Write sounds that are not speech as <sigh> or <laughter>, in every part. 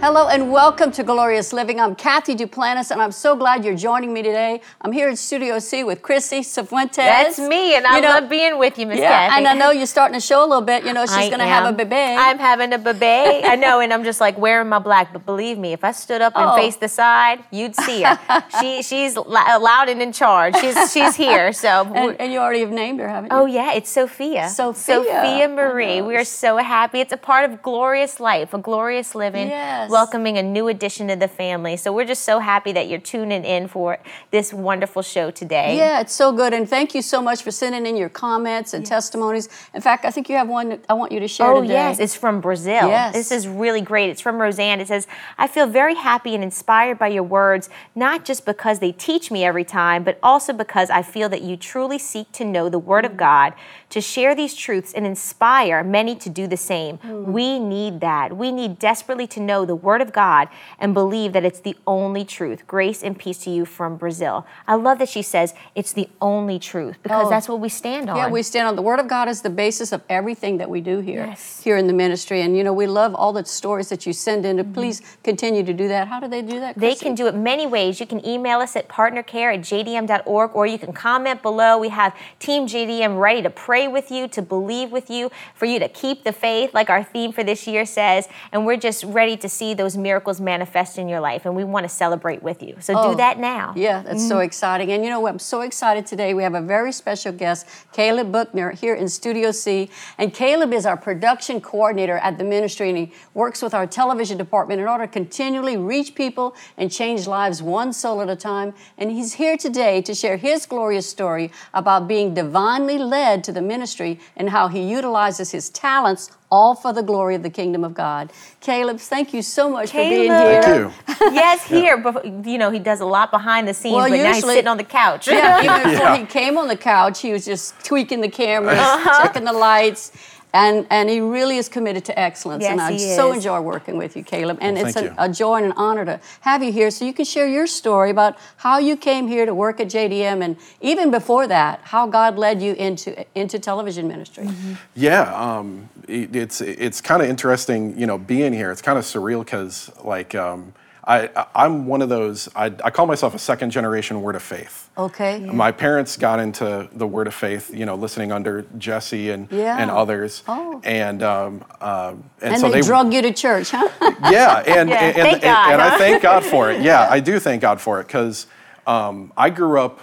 Hello and welcome to Glorious Living. I'm Cathy Duplantis and I'm so glad you're joining me today. I'm here in Studio C with Chrissy Cifuentes. That's me, and I You know- love being with you, Miss Yeah, Cathy. and I know you're starting to show a little bit. You know, she's going to have a baby. I'm having a baby. I know, and I'm just like wearing my black. But believe me, if I stood up and Oh. faced the side, you'd see her. <laughs> she she's lou- loud and in charge. She's she's here. So. <laughs> and, and you already have named her, haven't you? Oh yeah, it's Sophia. Sophia. Sophia Marie. Oh, We are so happy. It's a part of glorious life, a glorious living, Yes. Welcoming a new addition to the family. So we're just so happy that you're tuning in for this wonderful show today. Yeah, it's so good. And thank you so much for sending in your comments and testimonies. In fact, I think you have one I want you to share Oh, today. yes, it's from Brazil. Yes. This is really great. It's from Roseanne. It says, I feel very happy and inspired by your words, not just because they teach me every time, but also because I feel that you truly seek to know the Word Mm. of God, to share these truths and inspire many to do the same. Mm. We need that. We need desperately to know the Word of God and believe that it's the only truth. Grace and peace to you from Brazil. I love that she says it's the only truth because Oh. that's what we stand on. Yeah, we stand on the Word of God as the basis of everything that we do here, Yes. here in the ministry. And you know, we love all the stories that you send in. To please continue to do that. How do they do that? Mm-hmm. They can do it many ways. You can email us at partnercare at jdm.org or you can comment below. We have Team JDM ready to pray with you, to believe with you, for you to keep the faith, like our theme for this year says. And we're just ready to see those miracles manifest in your life. And we want to celebrate with you. So Oh, do that now. Yeah, that's Mm-hmm. so exciting. And you know, I'm so excited today. We have a very special guest, Caleb Buchinger, here in Studio C. And Caleb is our production coordinator at the ministry, and he works with our television department in order to continually reach people and change lives one soul at a time. And he's here today to share his glorious story about being divinely led to the ministry and how he utilizes his talents all for the glory of the kingdom of God. Caleb, thank you so much for being here. Thank you. <laughs> yes, here, but you know, he does a lot behind the scenes, Well, but now he's usually- sitting on the couch. Yeah, even <laughs> before Yeah. he came on the couch, he was just tweaking the cameras, Uh-huh. checking the lights, and and he really is committed to excellence. and I he so is. enjoy working with you, Caleb. And Well, it's thank an, you. a joy and an honor to have you here, so you can share your story about how you came here to work at JDM, and even before that, how God led you into into television ministry. Mm-hmm. Yeah, um, it, it's it's kind of interesting, you know, being here. It's kind of surreal because, like, um, I I- I'm one of those. I, I call myself a second generation Word of Faith. Okay. My parents got into the Word of Faith, you know, listening under Jesse and Yeah. and others. Oh. And um, um, and, And so they, they drug you to church, huh? <laughs> yeah, and Yeah, and, thank and, God, and I huh? thank God for it. Yeah, <laughs> I do thank God for it because um, I grew up.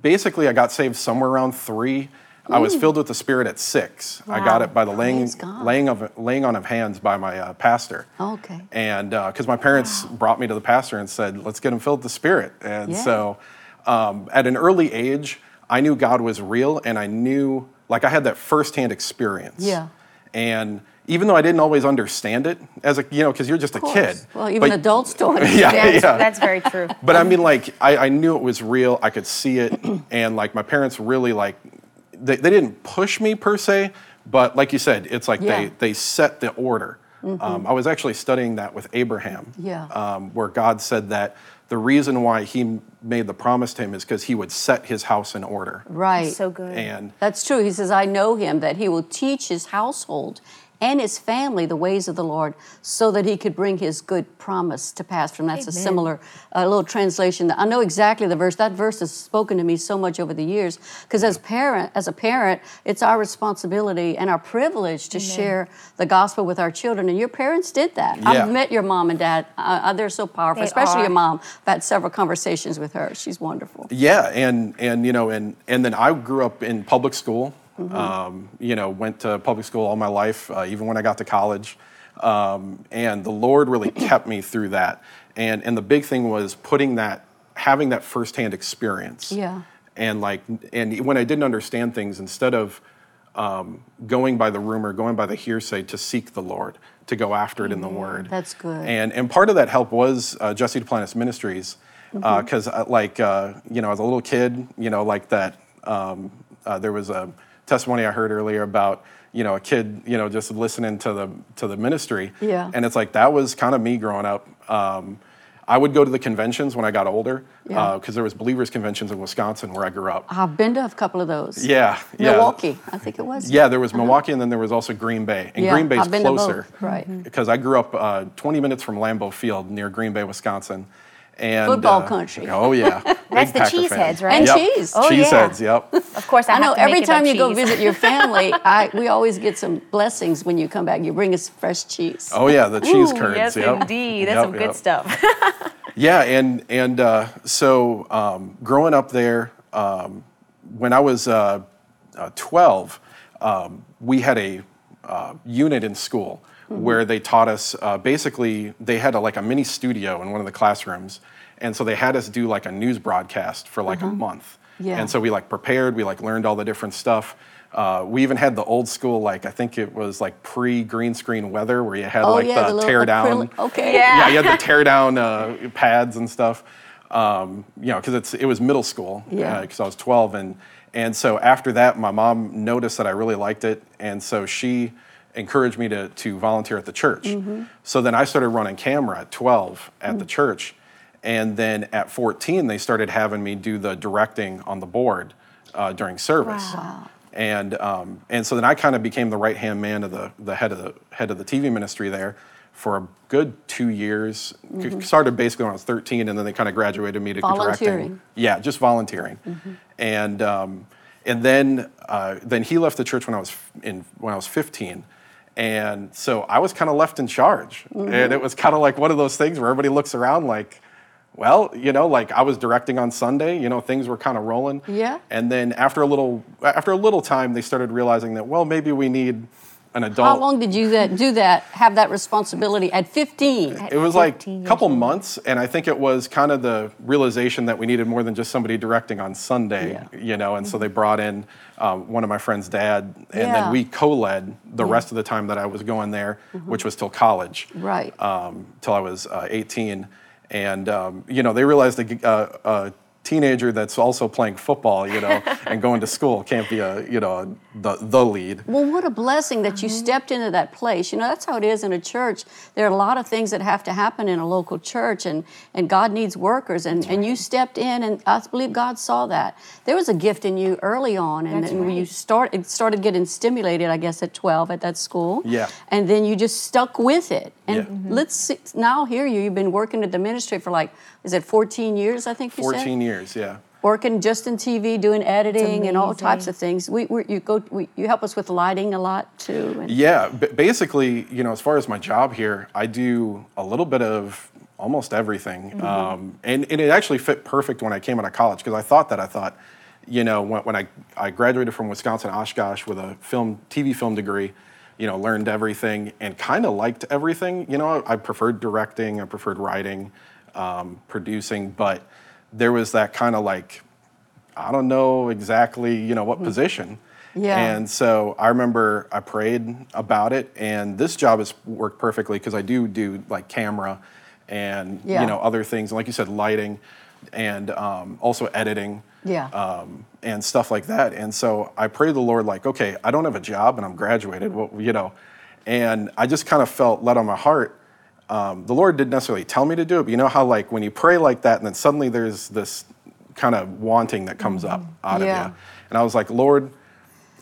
Basically, I got saved somewhere around three. I was filled with the Spirit at six. I got it by the laying laying of laying on of hands by my uh, pastor. Okay. And because my parents brought me to the pastor and said, "Let's get him filled with the Spirit." And Yeah. so, um, at an early age, I knew God was real, and I knew like I had that firsthand experience. Yeah. And even though I didn't always understand it as a you know because you're just a kid. course. Well, even but- adults do it. Yeah, that's, yeah. that's very true. But I mean, like, I, I knew it was real. I could see it, <clears throat> and like my parents really like, they, they didn't push me per se, but like you said, it's like Yeah. they they set the order. Um, I was actually studying that with Abraham, Yeah. um, where God said that the reason why He made the promise to him is because He would set His house in order. Right. So good. And That's true. He says, I know him, that he will teach his household and his family the ways of the Lord so that he could bring his good promise to pass. From that's a similar uh, little translation. I know exactly the verse. That verse has spoken to me so much over the years because as parent, as a parent, it's our responsibility and our privilege to share the gospel with our children. And your parents did that. Yeah. I've met your mom and dad. Uh, uh, they're so powerful, They especially are. your mom. I've had several conversations with her. She's wonderful. Yeah, and and you know, and and then I grew up in public school. Um, you know, went to public school all my life, uh, even when I got to college. Um, and the Lord really <clears throat> kept me through that. And and the big thing was putting that, having that firsthand experience. Yeah. And like, and when I didn't understand things, instead of um, going by the rumor, going by the hearsay, to seek the Lord, to go after it in the Word. That's good. And and part of that help was uh, Jesse Duplantis Ministries, because uh, like uh, you know, as a little kid, you know, like that. Um, uh, there was a testimony I heard earlier about you know a kid, you know, just listening to the to the ministry. Yeah. And it's like that was kind of me growing up. Um, I would go to the conventions when I got older because Yeah. there was believers conventions in Wisconsin where I grew up. I've been to a couple of those. Yeah, yeah. Milwaukee, I think it was. Yeah, there was Milwaukee, and then there was also Green Bay. And Yeah, Green Bay's I've been to both, closer, right. Because I grew up uh, 20 minutes from Lambeau Field near Green Bay, Wisconsin. And Football uh, country. Oh yeah, <laughs> That's Big the cheeseheads, right? And Yep. cheese. Oh, yeah. Cheeseheads. Yep. <laughs> Of course, I, I have know to every make it on time you go visit your family, <laughs> I, we always get some blessings when you come back. You bring us fresh cheese. Oh yeah, the cheese Ooh, curds. Yes, yep. indeed. That's Yep, some good yep. stuff. Yeah, and and uh, so um, growing up there, um, when I was uh, uh, 12, um, we had a uh, unit in school where they taught us uh, basically they had a, like a mini studio in one of the classrooms, and so they had us do like a news broadcast for like a month. Yeah. And so we like prepared, we like learned all the different stuff. Uh, we even had the old school, like I think it was like pre green screen weather, where you had Oh, like yeah, the the little tear down acrylic- okay. Yeah. yeah, you had to <laughs> tear down uh, pads and stuff. Um, you know, because it's it was middle school. Yeah. Because I was 12, and and so after that, my mom noticed that I really liked it, and so she encouraged me to to volunteer at the church. Mm-hmm. So then I started running camera at 12 at the church, and then at 14 they started having me do the directing on the board uh, during service. Wow. And um, and so then I kind of became the right hand man of the the head of the head of the TV ministry there for a good two years. C- Started basically when I was 13, and then they kind of graduated me to directing. Yeah, just volunteering. And um, and then uh, then he left the church when I was in when I was 15. And so I was kind of left in charge. Mm-hmm. And it was kind of like one of those things where everybody looks around like, well, you know, like I was directing on Sunday, you know, things were kind of rolling. Yeah. And then after a little after a little time they started realizing that well, maybe we need an adult How long did you that do that? Have that responsibility at 15? it was like a couple old. months and i think it was kind of the realization that we needed more than just somebody directing on sunday Yeah. you know and so they mm-hmm. brought in um, one of my friend's dad and Yeah. then we co-led the rest of the time that i was going there which was till college Right. um, till i was uh, 18 and um, you know they realized a, a, a teenager that's also playing football you know <laughs> and going to school can't be a you know the, the lead Well, what a blessing that you stepped into that place. You know, that's how it is in a church. There are a lot of things that have to happen in a local church, and, and God needs workers. And, and you stepped in, and I believe God saw that. There was a gift in you early on, and That's then you right. start, it started getting stimulated, I guess, at 12 at that school. Yeah. And then you just stuck with it. And Yeah. Mhm. let's see, now hear you. You've been working at the ministry for like, is it 14 years, I think you said? 14 years yeah working just in TV, doing editing and all types of things. We, we you go, we, you help us with lighting a lot too. And Yeah, b- basically, you know, as far as my job here, I do a little bit of almost everything, um, and and it actually fit perfect when I came out of college because I thought that I thought, you know, when, when I I graduated from Wisconsin Oshkosh with a film TV film degree, you know, learned everything and kind of liked everything. You know, I preferred directing, I preferred writing, um, producing, but there was that kind of like I don't know exactly, you know, what position. Yeah. And so I remember I prayed about it, and this job has worked perfectly because I do do like camera and Yeah. you know other things, and like you said, lighting, and um, also editing. Yeah. Um, and stuff like that. And so I prayed the Lord, like, okay, I don't have a job and I'm graduated, well, you know, and I just kind of felt led on my heart. Um, the Lord didn't necessarily tell me to do it, but you know how like when you pray like that, and then suddenly there's this kind of wanting that comes up out Yeah. of you. And I was like, Lord,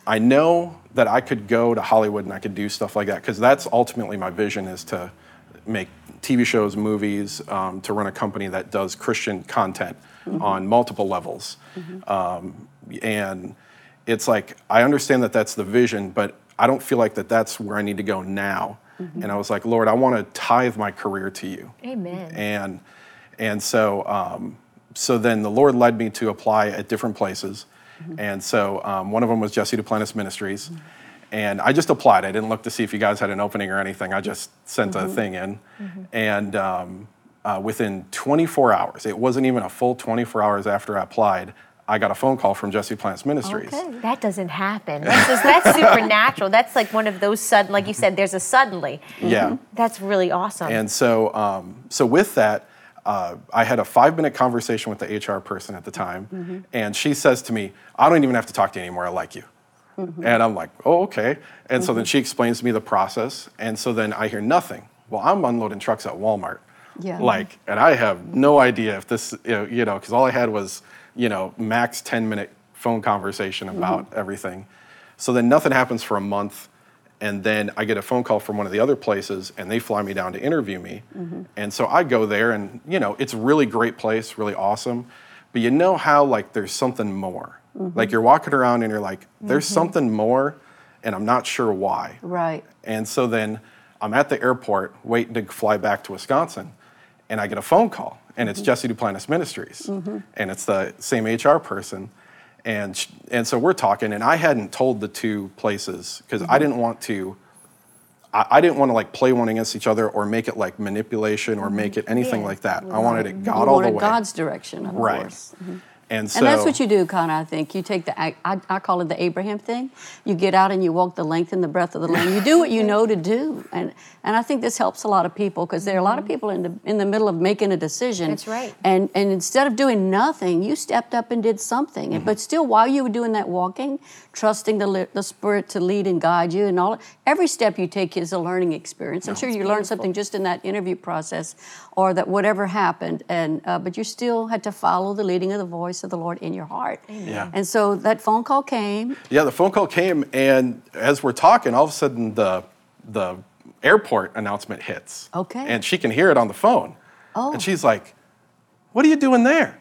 I know that I could go to Hollywood and I could do stuff like that because that's ultimately my vision is to make TV shows, movies, um, to run a company that does Christian content on multiple levels. Um, and it's like I understand that that's the vision, but I don't feel like that that's where I need to go now. And I was like, Lord, I want to tithe my career to you. Amen. and and so um, so then the Lord led me to apply at different places, and so um, one of them was Jesse Duplantis Ministries, and I just applied. I didn't look to see if you guys had an opening or anything. I just sent a thing in, and um, uh, within 24 hours, it wasn't even a full 24 hours after I applied, I got a phone call from Jesse Duplantis Ministries. Okay. That doesn't happen. That's, just, that's <laughs> supernatural. That's like one of those sudden, like you said, there's a suddenly. Yeah. That's really awesome. And so, um, so with that, uh, I had a five-minute conversation with the HR person at the time, and she says to me, "I don't even have to talk to you anymore. I like you." And I'm like, "Oh, okay." And so then she explains to me the process, and so then I hear nothing. Well, I'm unloading trucks at Walmart. Yeah. Like, and I have no idea if this, you know, you know, because all I had was, you know, max 10 minute phone conversation mm-hmm. about everything. So then nothing happens for a month. And then I get a phone call from one of the other places and they fly me down to interview me. Mm-hmm. And so I go there and, you know, it's a really great place, really awesome. But you know how, like, there's something more. Mm-hmm. Like, you're walking around and you're like, there's something more, and I'm not sure why. Right. And so then I'm at the airport waiting to fly back to Wisconsin, and I get a phone call, and it's Jesse Duplantis Ministries, mm-hmm. and it's the same HR person. And, sh- and so we're talking, and I hadn't told the two places because I mm-hmm. didn't want to. I, I didn't want to like play one against each other or make it like manipulation or make mm-hmm. it anything like that. I wanted it God you all the wanted way. God's direction, of right. course. And so And that's what you do, Connor. I think you take the I, I, I call it the Abraham thing. You get out and you walk the length and the breadth of the land. You do what you know to do, and and I think this helps a lot of people because there are a lot of people in the in the middle of making a decision. Mm-hmm. That's right. And and instead of doing nothing, you stepped up and did something. Mm-hmm. But still, while you were doing that walking, trusting the the Spirit to lead and guide you, and all every step you take is a learning experience. I'm sure you learned something just in that interview process, or that whatever happened, and uh, but you still had to follow the leading of the voice of the Lord in your heart. Yeah. And so that phone call came. Yeah, the phone call came, and as we're talking, all of a sudden the the airport announcement hits. Okay. And she can hear it on the phone. Oh. And she's like, "What are you doing there?"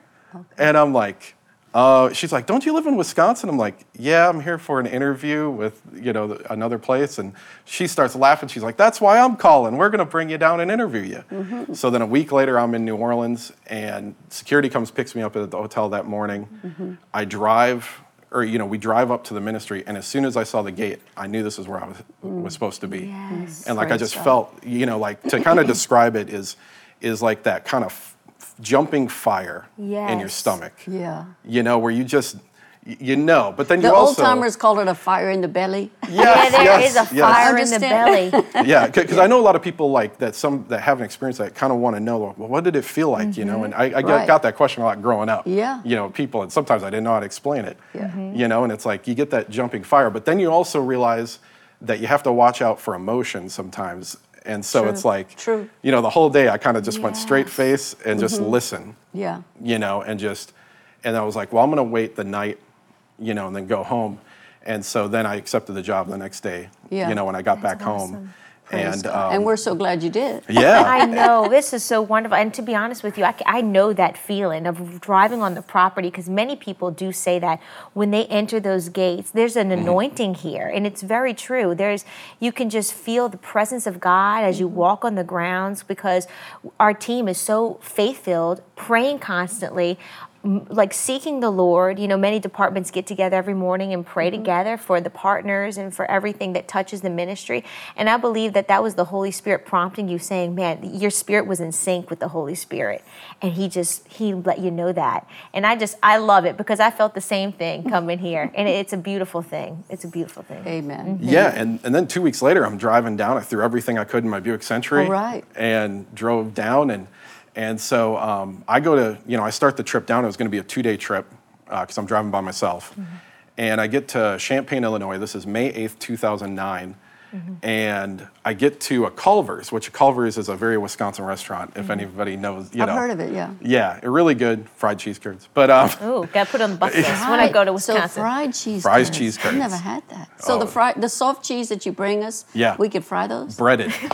And I'm like, uh, "She's like, don't you live in Wisconsin?" I'm like, "Yeah, I'm here for an interview with you know another place." And she starts laughing. She's like, "That's why I'm calling. We're gonna bring you down and interview you." Mm-hmm. So then a week later, I'm in New Orleans, and security comes picks me up at the hotel that morning. Mm-hmm. I drive or you know we drive up to the ministry and as soon as i saw the gate i knew this is where i was, was supposed to be Yes. and like i just felt you know like to kind of <laughs> describe it is is like that kind of jumping fire in your stomach Yeah. you know where you just you know but then The you old timers call it a fire in the belly. yes, <laughs> yeah, there is yes, a yes. fire in the belly. <laughs> Yeah, because I know a lot of people like that. Some that haven't experienced that kind of want to know, well, what did it feel like, you know? And I, I got, Right. got that question a lot growing up. Yeah. You know, people, and sometimes I didn't know how to explain it. Yeah. Mhm. You know, and it's like you get that jumping fire, but then you also realize that you have to watch out for emotion sometimes. And so True. it's like, True. you know, the whole day I kind of just went straight face and just mm-hmm. listen Yeah. you know, and just, and I was like, well, I'm gonna wait the night, you know, and then go home. And so then I accepted the job the next day, Yeah. you know, when I got That's back awesome. home. Praise And, um, and we're so glad you did. yeah, <laughs> I know <laughs> this is so wonderful, and to be honest with you, I, I know that feeling of driving on the property because many people do say that when they enter those gates, there's an Mm-hmm. anointing here, and it's very true. There's you can just feel the presence of God as you Mm-hmm. walk on the grounds because our team is so faith filled, praying constantly. M- Like seeking the Lord, you know, many departments get together every morning and pray mm-hmm. together for the partners and for everything that touches the ministry. And I believe that that was the Holy Spirit prompting you, saying, "Man, your spirit was in sync with the Holy Spirit," and He just He let you know that. And I just I love it because I felt the same thing <laughs> coming here, and it's a beautiful thing. It's a beautiful thing. Amen. Mm-hmm. yeah. And, and then two weeks later, I'm driving down. I threw everything I could in my Buick Century. All right. And drove down. And, and so um, I go to, you know, I start the trip down. It was gonna be a two day trip because I'm driving by myself. And I get to Champaign, Illinois. This is May 8th, 2009. And I get to a Culver's, which Culver's is a very Wisconsin restaurant, if anybody knows, you I've know. heard of it, yeah. Yeah, really good fried cheese curds. But um, Ooh, got put on the bucket list when I go to Wisconsin. So Wisconsin. fried cheese. Fries, curds. cheese I've never had that. So the Oh. fried, the soft cheese that you bring us. Yeah. We could fry those. breaded. <laughs> yes.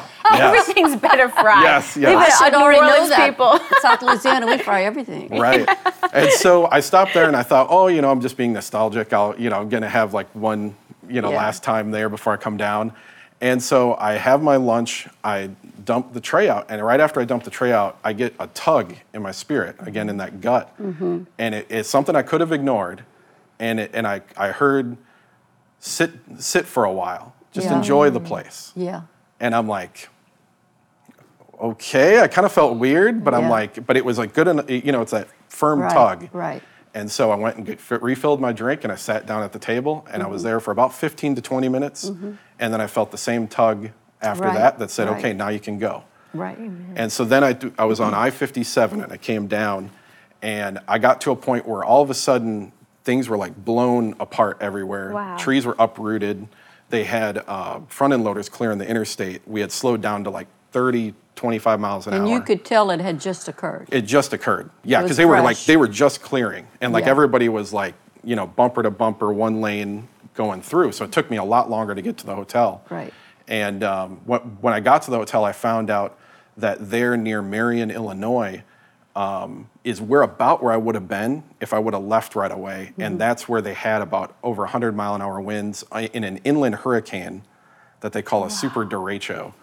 Everything's better fried. Yes, yes. Leave I should on New already know that. people. South Louisiana, we fry everything. <laughs> right. And so I stopped there and I thought, oh, you know, I'm just being nostalgic. I'll, you know, I'm gonna have like one, you know, Yeah. last time there before I come down. And so I have my lunch. I dump the tray out, and right after I dump the tray out, I get a tug in my spirit again in that gut, Mm-hmm. and it, it's something I could have ignored, and it, and I I heard sit sit for a while, just Yeah. enjoy the place. Yeah. And I'm like, okay. I kind of felt weird, but I'm like, but it was like good enough. You know, it's that firm Right. tug. Right. And so I went and get, refilled my drink and I sat down at the table and I Mm-hmm. was there for about 15 to 20 minutes. And then I felt the same tug after Right, that that said, right. okay, now you can go. Right. And so then I, I was on I 57 and I came down and I got to a point where all of a sudden things were like blown apart everywhere. Wow. Trees were uprooted. They had uh, front end loaders clearing the interstate. We had slowed down to like 30 25 miles an And hour. you could tell it had just occurred. it just occurred. Yeah, because they were like they were just clearing, and like Yeah. everybody was like you know bumper to bumper, one lane going through. So it took me a lot longer to get to the hotel. Right. And um, wh- when I got to the hotel, I found out that there near Marion, Illinois, um, is where about where I would have been if I would have left right away. Mm-hmm. And that's where they had about over 100 mile an hour winds uh, in an inland hurricane that they call a super derecho.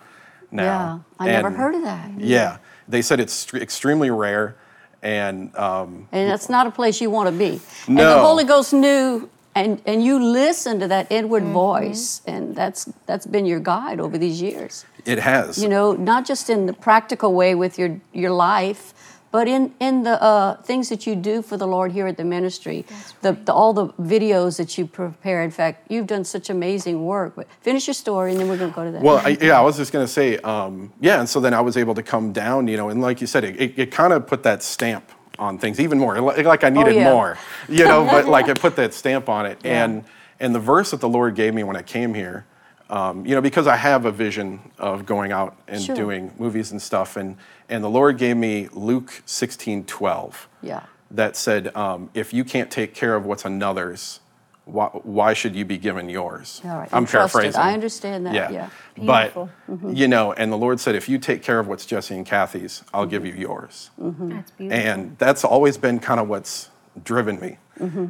Now. Yeah, I never heard of that. Yeah, they said it's str- extremely rare, and um, And that's not a place you want to be. And the Holy Ghost knew, and, and you listen to that inward voice, and that's that's been your guide over these years. it has. You know, not just in the practical way with your your life, but in in the uh, things that you do for the Lord here at the ministry. The, the all the videos that you prepare. In fact, you've done such amazing work. But finish your story, and then we're going to go to that. Well, I, yeah, I was just going to say, um, yeah, and so then I was able to come down, you know, and like you said, it, it, it kind of put that stamp on things even more, like I needed Oh, yeah. more, you know, but like it put that stamp on it. <laughs> Yeah. And and the verse that the Lord gave me when I came here, um, you know, because I have a vision of going out and Sure. doing movies and stuff, and and the Lord gave me Luke sixteen twelve. Yeah. That said, um, if you can't take care of what's another's, why, why should you be given yours? All right, I'm entrusted. paraphrasing. I understand that, yeah. Beautiful. But you know, and the Lord said, if you take care of what's Jesse and Cathy's, I'll give you yours. That's beautiful. And that's always been kind of what's driven me.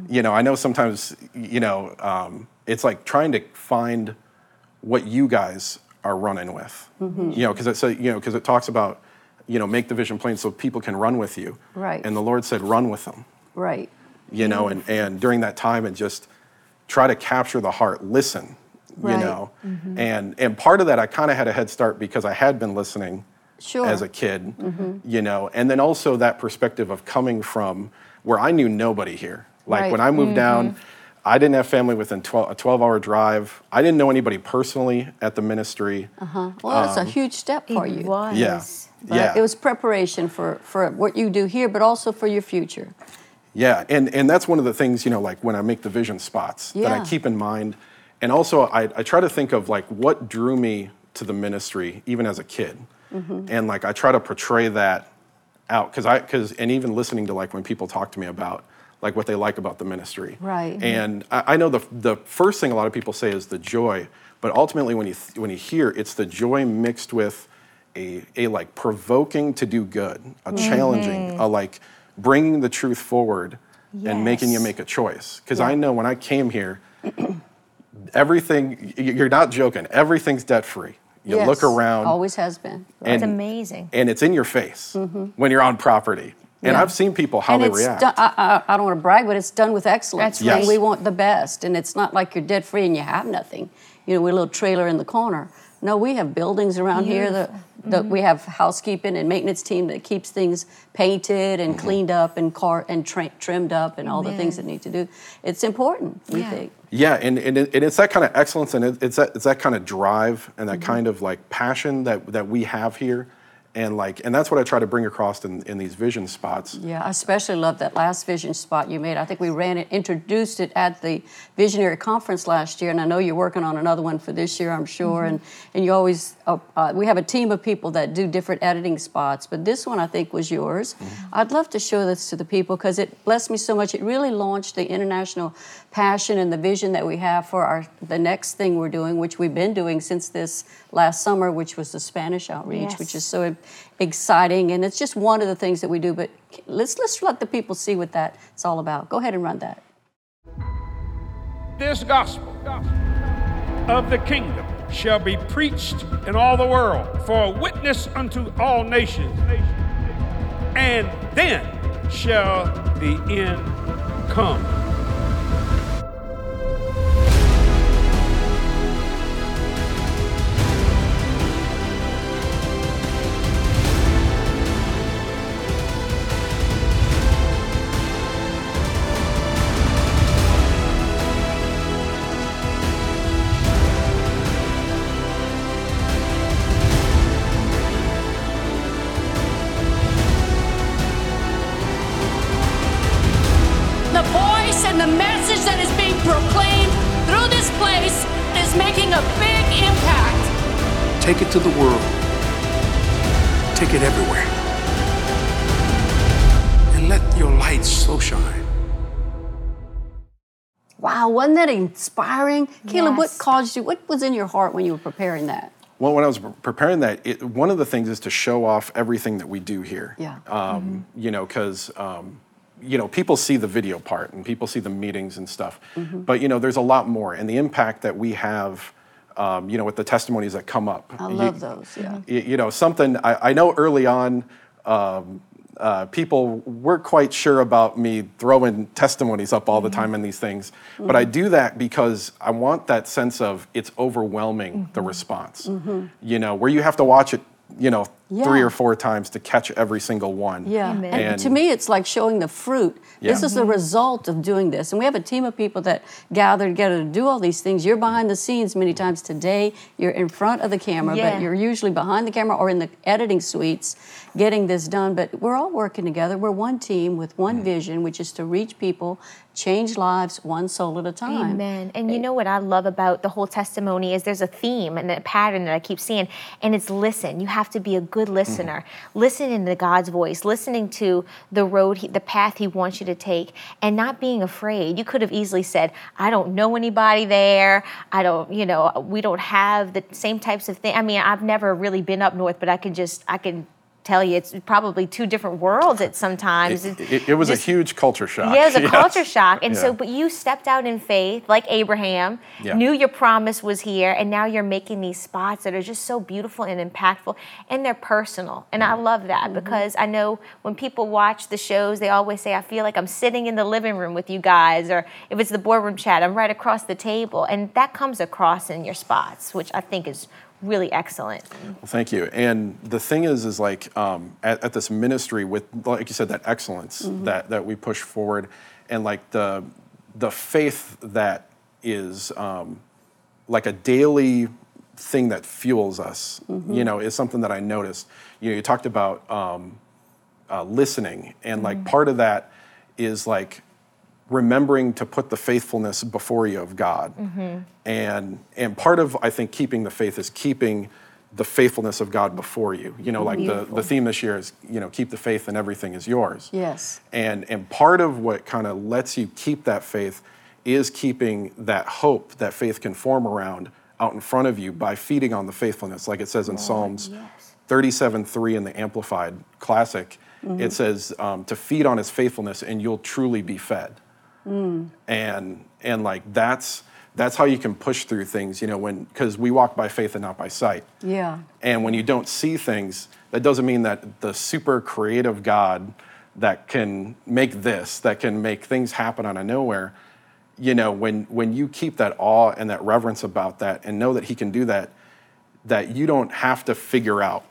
You know, I know sometimes, you know, um, it's like trying to find what you guys are running with. Mm-hmm. You know, because it's a, you know, because it talks about, you know, make the vision plain so people can run with you. Right. And the Lord said, run with them Right. you know, and, and during that time and just try to capture the heart, listen, Right. you know. Mm-hmm. And and part of that I kind of had a head start because I had been listening Sure. as a kid, mm-hmm. you know, and then also that perspective of coming from where I knew nobody here. Like Right. when I moved down, I didn't have family within 12, a 12 hour drive. I didn't know anybody personally at the ministry. Uh-huh. Well, that's a huge step for it you. was. Yeah. But yeah. It was preparation for, for what you do here, but also for your future. Yeah, and, and that's one of the things, you know, like when I make the vision spots that I keep in mind. And also, I, I try to think of like what drew me to the ministry, even as a kid. Mm-hmm. And like I try to portray that out because I, because, and even listening to like when people talk to me about like what they like about the ministry. Right. And I, I know the, the first thing a lot of people say is the joy, but ultimately when you, th- when you hear it's the joy mixed with a, a like provoking to do good, a mm-hmm. challenging, a like bringing the truth forward and making you make a choice. Because I know when I came here, everything, you're not joking, everything's debt free. You Yes, look around Always has been. It's amazing. and it's in your face when you're on property. And Mm-hmm. Yeah. I've seen people how and they it's react. done, I, I, I don't want to brag, but it's done with excellence. That's right. And we want the best. And it's not like you're debt free and you have nothing. You know, we're a little trailer in the corner. No, we have buildings around here that, that Mm-hmm. we have housekeeping and maintenance team that keeps things painted and Mm-hmm. cleaned up and car and tra- trimmed up and all the things that need to do. It's important, we Yeah. think. Yeah, and, and, it, and it's that kind of excellence and it, it's, that, it's that kind of drive and Mm-hmm. that kind of like passion that, that we have here. And like, and that's what I try to bring across in, in these vision spots. Yeah, I especially love that last vision spot you made. I think we ran it, introduced it at the Visionary Conference last year, and I know you're working on another one for this year, I'm sure. And and you always, uh, uh, we have a team of people that do different editing spots, but this one I think was yours. I'd love to show this to the people because it blessed me so much. It really launched the international passion and the vision that we have for our the next thing we're doing, which we've been doing since this last summer, which was the Spanish outreach, which is so exciting and it's just one of the things that we do but let's let's let the people see what that's all about go ahead and run that This gospel of the kingdom shall be preached in all the world for a witness unto all nations. And then shall the end come. That inspiring? Caleb, what caused you, what was in your heart when you were preparing that? Well, when I was preparing that, it, one of the things is to show off everything that we do here. Yeah. Um, You know, because um, you know people see the video part and people see the meetings and stuff, Mm-hmm. but you know there's a lot more, and the impact that we have. Um, you know, with the testimonies that come up. I You- love those, yeah. y- you know something I, I know early on um, uh, people weren't quite sure about me throwing testimonies up all the Mm-hmm. time in these things but i do that because i want that sense of it's overwhelming the Mm-hmm. response you know where you have to watch it you know three or four times to catch every single one Yeah, Amen. and, And- to me, it's like showing the fruit. Yeah. This Yeah. is the result of doing this, and we have a team of people that gather together to do all these things. You're behind the scenes many times today. You're in front of the camera, Yeah. but you're usually behind the camera or in the editing suites, getting this done. But we're all working together. We're one team with one Mm. vision, which is to reach people, change lives, one soul at a time. Amen. And you know what I love about the whole testimony is there's a theme and a pattern that I keep seeing, and it's listen. You have to be a good mm-hmm. listener, listening to God's voice, listening to the road, he, the path He wants you to take, and not being afraid. You could have easily said, "I don't know anybody there. I don't, you know, we don't have the same types of things." I mean, I've never really been up north, but I can just, I can tell you, it's probably two different worlds at sometimes. it, it- it was just- a huge culture shock yeah, it was a <laughs> Yes. culture shock. And so, but you stepped out in faith, like Abraham, Yeah. knew your promise was here, and now you're making these spots that are just so beautiful and impactful, and they're personal. And I mm-hmm. love that mm-hmm. because I know when people watch the shows, they always say, I feel like I'm sitting in the living room with you guys, or if it's the boardroom chat, I'm right across the table. And that comes across in your spots, which I think is really excellent. Well, thank you. And the thing is, is like um, at, at this ministry with, like you said, that excellence that that we push forward, and like the the faith that is um, like a daily thing that fuels us. You know, is something that I noticed. You know, you talked about um, uh, listening, and like part of that is like remembering to put the faithfulness before you of God. And and part of I think keeping the faith is keeping the faithfulness of God before you. You know, like the, Beautiful. the theme this year is, you know, keep the faith and everything is yours. Yes. And and part of what kind of lets you keep that faith is keeping that hope that faith can form around out in front of you by feeding on the faithfulness, like it says in Psalms 37 3 in the Amplified Classic. It says um, to feed on his faithfulness and you'll truly be fed. And and like that's that's how you can push through things, you know, when because we walk by faith and not by sight. Yeah. And when you don't see things, that doesn't mean that the super creative God that can make this, that can make things happen out of nowhere, you know, when when you keep that awe and that reverence about that and know that he can do that, that you don't have to figure out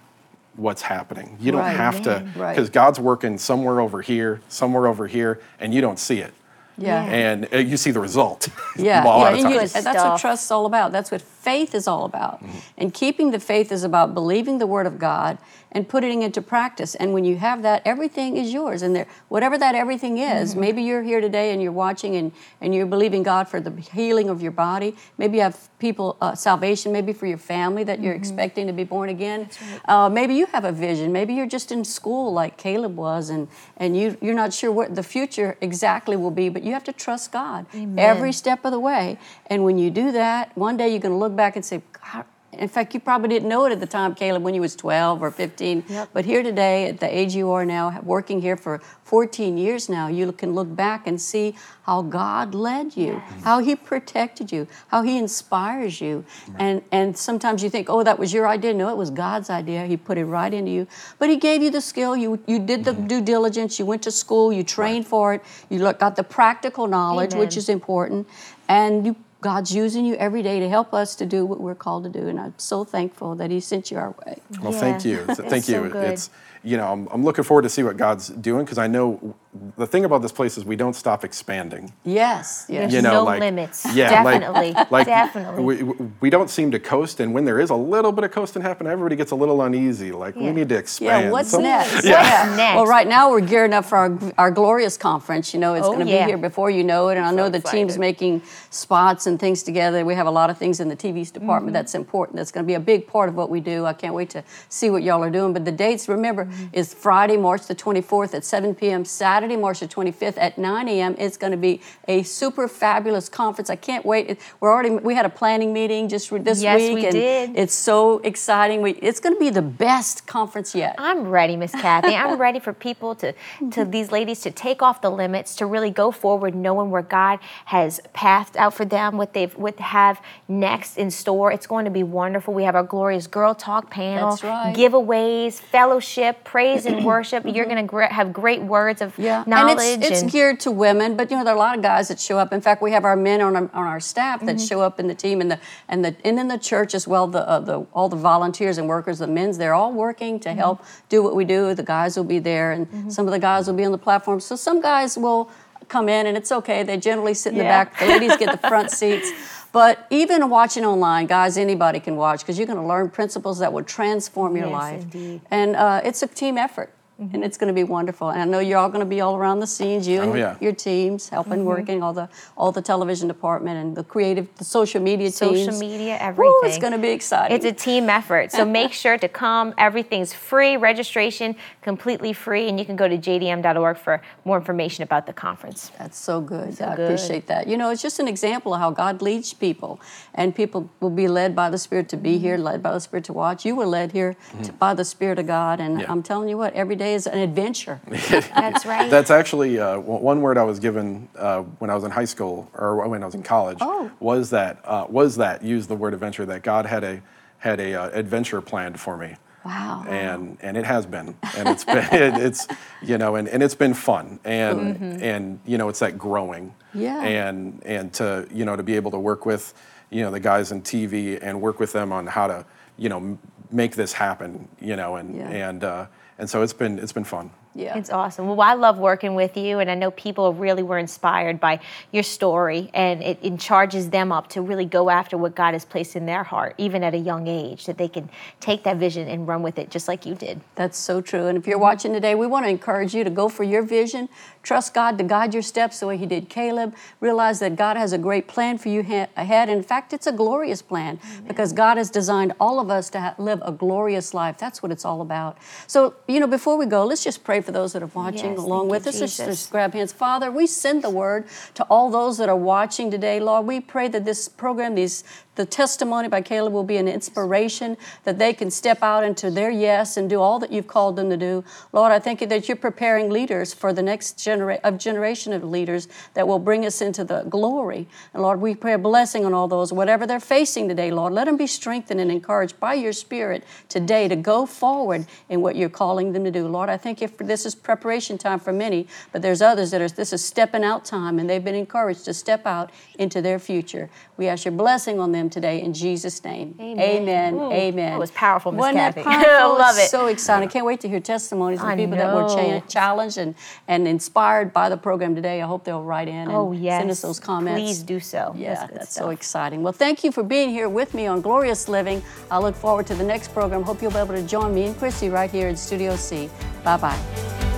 what's happening. You don't Right, have to man, right. because God's working somewhere over here, somewhere over here, and you don't see it. Yeah. And uh, you see the result. Yeah, <laughs> yeah, and, you, and that's what Stuff. trust is all about. That's what faith is all about. And keeping the faith is about believing the word of God and putting it into practice. And when you have that, everything is yours. And there, whatever that everything is, maybe you're here today and you're watching and, and you're believing God for the healing of your body. Maybe you have people uh, salvation, maybe for your family that you're expecting to be born again. Uh, maybe you have a vision. Maybe you're just in school like Caleb was, and and you you're not sure what the future exactly will be, but you have to trust God every step of the way. And when you do that, one day you're going to look back and say, God, in fact, you probably didn't know it at the time, Caleb, when you was 12 or 15. But here today, at the age you are now, working here for 14 years now, you can look back and see how God led you, how He protected you, how He inspires you. And, and sometimes you think, oh, that was your idea. No, it was God's idea. He put it right into you. But He gave you the skill. You, you did the mm-hmm. due diligence. You went to school. You trained for it. You look, got the practical knowledge, which is important. And you, God's using you every day to help us to do what we're called to do. And I'm so thankful that He sent you our way. Well, thank you. Th- It's Thank so you. good. It's you know I'm, I'm looking forward to see what God's doing because I know the thing about this place is we don't stop expanding. Yes, yes. There's You know, no like limits. yeah, like- definitely, <laughs> like definitely. We, we don't seem to coast, and when there is a little bit of coasting happening, everybody gets a little uneasy. Like we need to expand. Yeah, what's So- next? What's next? Well, right now we're gearing up for our, our Glorious Conference. You know, it's Oh, going to yeah. be here before you know it. And I know the team's making spots and things together. We have a lot of things in the TV's department Mm-hmm. that's important. That's going to be a big part of what we do. I can't wait to see what y'all are doing. But the dates, remember, Mm-hmm. is Friday, March the 24th at 7 p.m., Saturday, March the 25th at 9 a.m. It's going to be a super fabulous conference. I can't wait. We're already, we had a planning meeting just this Yes, week. we and did. It's so exciting. We, it's going to be the best conference yet. I'm ready, Miss Cathy. I'm <laughs> ready for people to, to these ladies to take off the limits, to really go forward, knowing where God has pathed out for them, what they've what have next in store. It's going to be wonderful. We have our glorious girl talk panel, right. giveaways, fellowship, praise and worship. You're going to gr- have great words of Yeah, knowledge. and it's, it's geared to women, but you know there are a lot of guys that show up. In fact, we have our men on our, on our staff that Mm-hmm. show up in the team and the and the and in the church as well. The uh, the all the volunteers and workers, the men's, they're all working Mm-hmm. to help do what we do. The guys will be there, and some of the guys will be on the platform. So some guys will come in, and it's okay. They generally sit in the back. The ladies get the front <laughs> seats. But even watching online, guys, anybody can watch because you're going to learn principles that will transform your Yes, life. indeed. And uh, it's a team effort. Mm-hmm. And it's going to be wonderful. And I know you're all going to be all around the scenes, you oh, and Oh, yeah. your teams, helping, mm-hmm. working, all the all the television department and the creative, the social media social teams. media, Woo, everything. it's going to be exciting. It's a team effort. So <laughs> make sure to come. Everything's free, registration completely free, and you can go to jdm.org for more information about the conference. That's so good. I good. appreciate that. You know, it's just an example of how God leads people, and people will be led by the Spirit to be mm-hmm. here, led by the Spirit to watch. You were led here to, by the Spirit of God, and Yeah. I'm telling you what, every day is an adventure. <laughs> That's right. That's actually uh, one one word I was given uh, when I was in high school or when I was in college. Oh. Was that uh, was that use the word adventure? That God had a had a uh, adventure planned for me. Wow. And and it has been, and it's been <laughs> it, it's you know, and, and it's been fun, and and you know, it's that growing. Yeah. And and to you know to be able to work with you know the guys in TV and work with them on how to you know m- make this happen, you know, and Yeah. and uh, and so it's been it's been fun. Yeah. It's awesome. Well, I love working with you, and I know people really were inspired by your story, and it, it charges them up to really go after what God has placed in their heart, even at a young age, that they can take that vision and run with it just like you did. That's so true. And if you're watching today, we want to encourage you to go for your vision. Trust God to guide your steps the way He did Caleb. Realize that God has a great plan for you ha- ahead. In fact, it's a glorious plan because God has designed all of us to ha- live a glorious life. That's what it's all about. So, you know, before we go, let's just pray for those that are watching Yes, along with us. Let's Jesus. just grab hands. Father, we send the word to all those that are watching today. Lord, we pray that this program, these the testimony by Caleb will be an inspiration that they can step out into their yes and do all that you've called them to do. Lord, I thank you that you're preparing leaders for the next genera- of generation of leaders that will bring us into the glory. And Lord, we pray a blessing on all those, whatever they're facing today, Lord. Let them be strengthened and encouraged by your Spirit today to go forward in what you're calling them to do. Lord, I thank you for this is preparation time for many, but there's others that are this is stepping out time and they've been encouraged to step out into their future. We ask your blessing on them today in Jesus' name. Amen. Amen. Ooh, Amen. that was powerful, Miss Wasn't that Cathy. <laughs> powerful? I love it. So exciting. I can't wait to hear testimonies of I people that were cha- challenged and, and inspired by the program today. I hope they'll write in and Oh, yes. send us those comments. Please do so. Yeah, That's that's, so exciting. Well, thank you for being here with me on Glorious Living. I look forward to the next program. Hope you'll be able to join me and Chrissy right here in Studio C. Bye bye.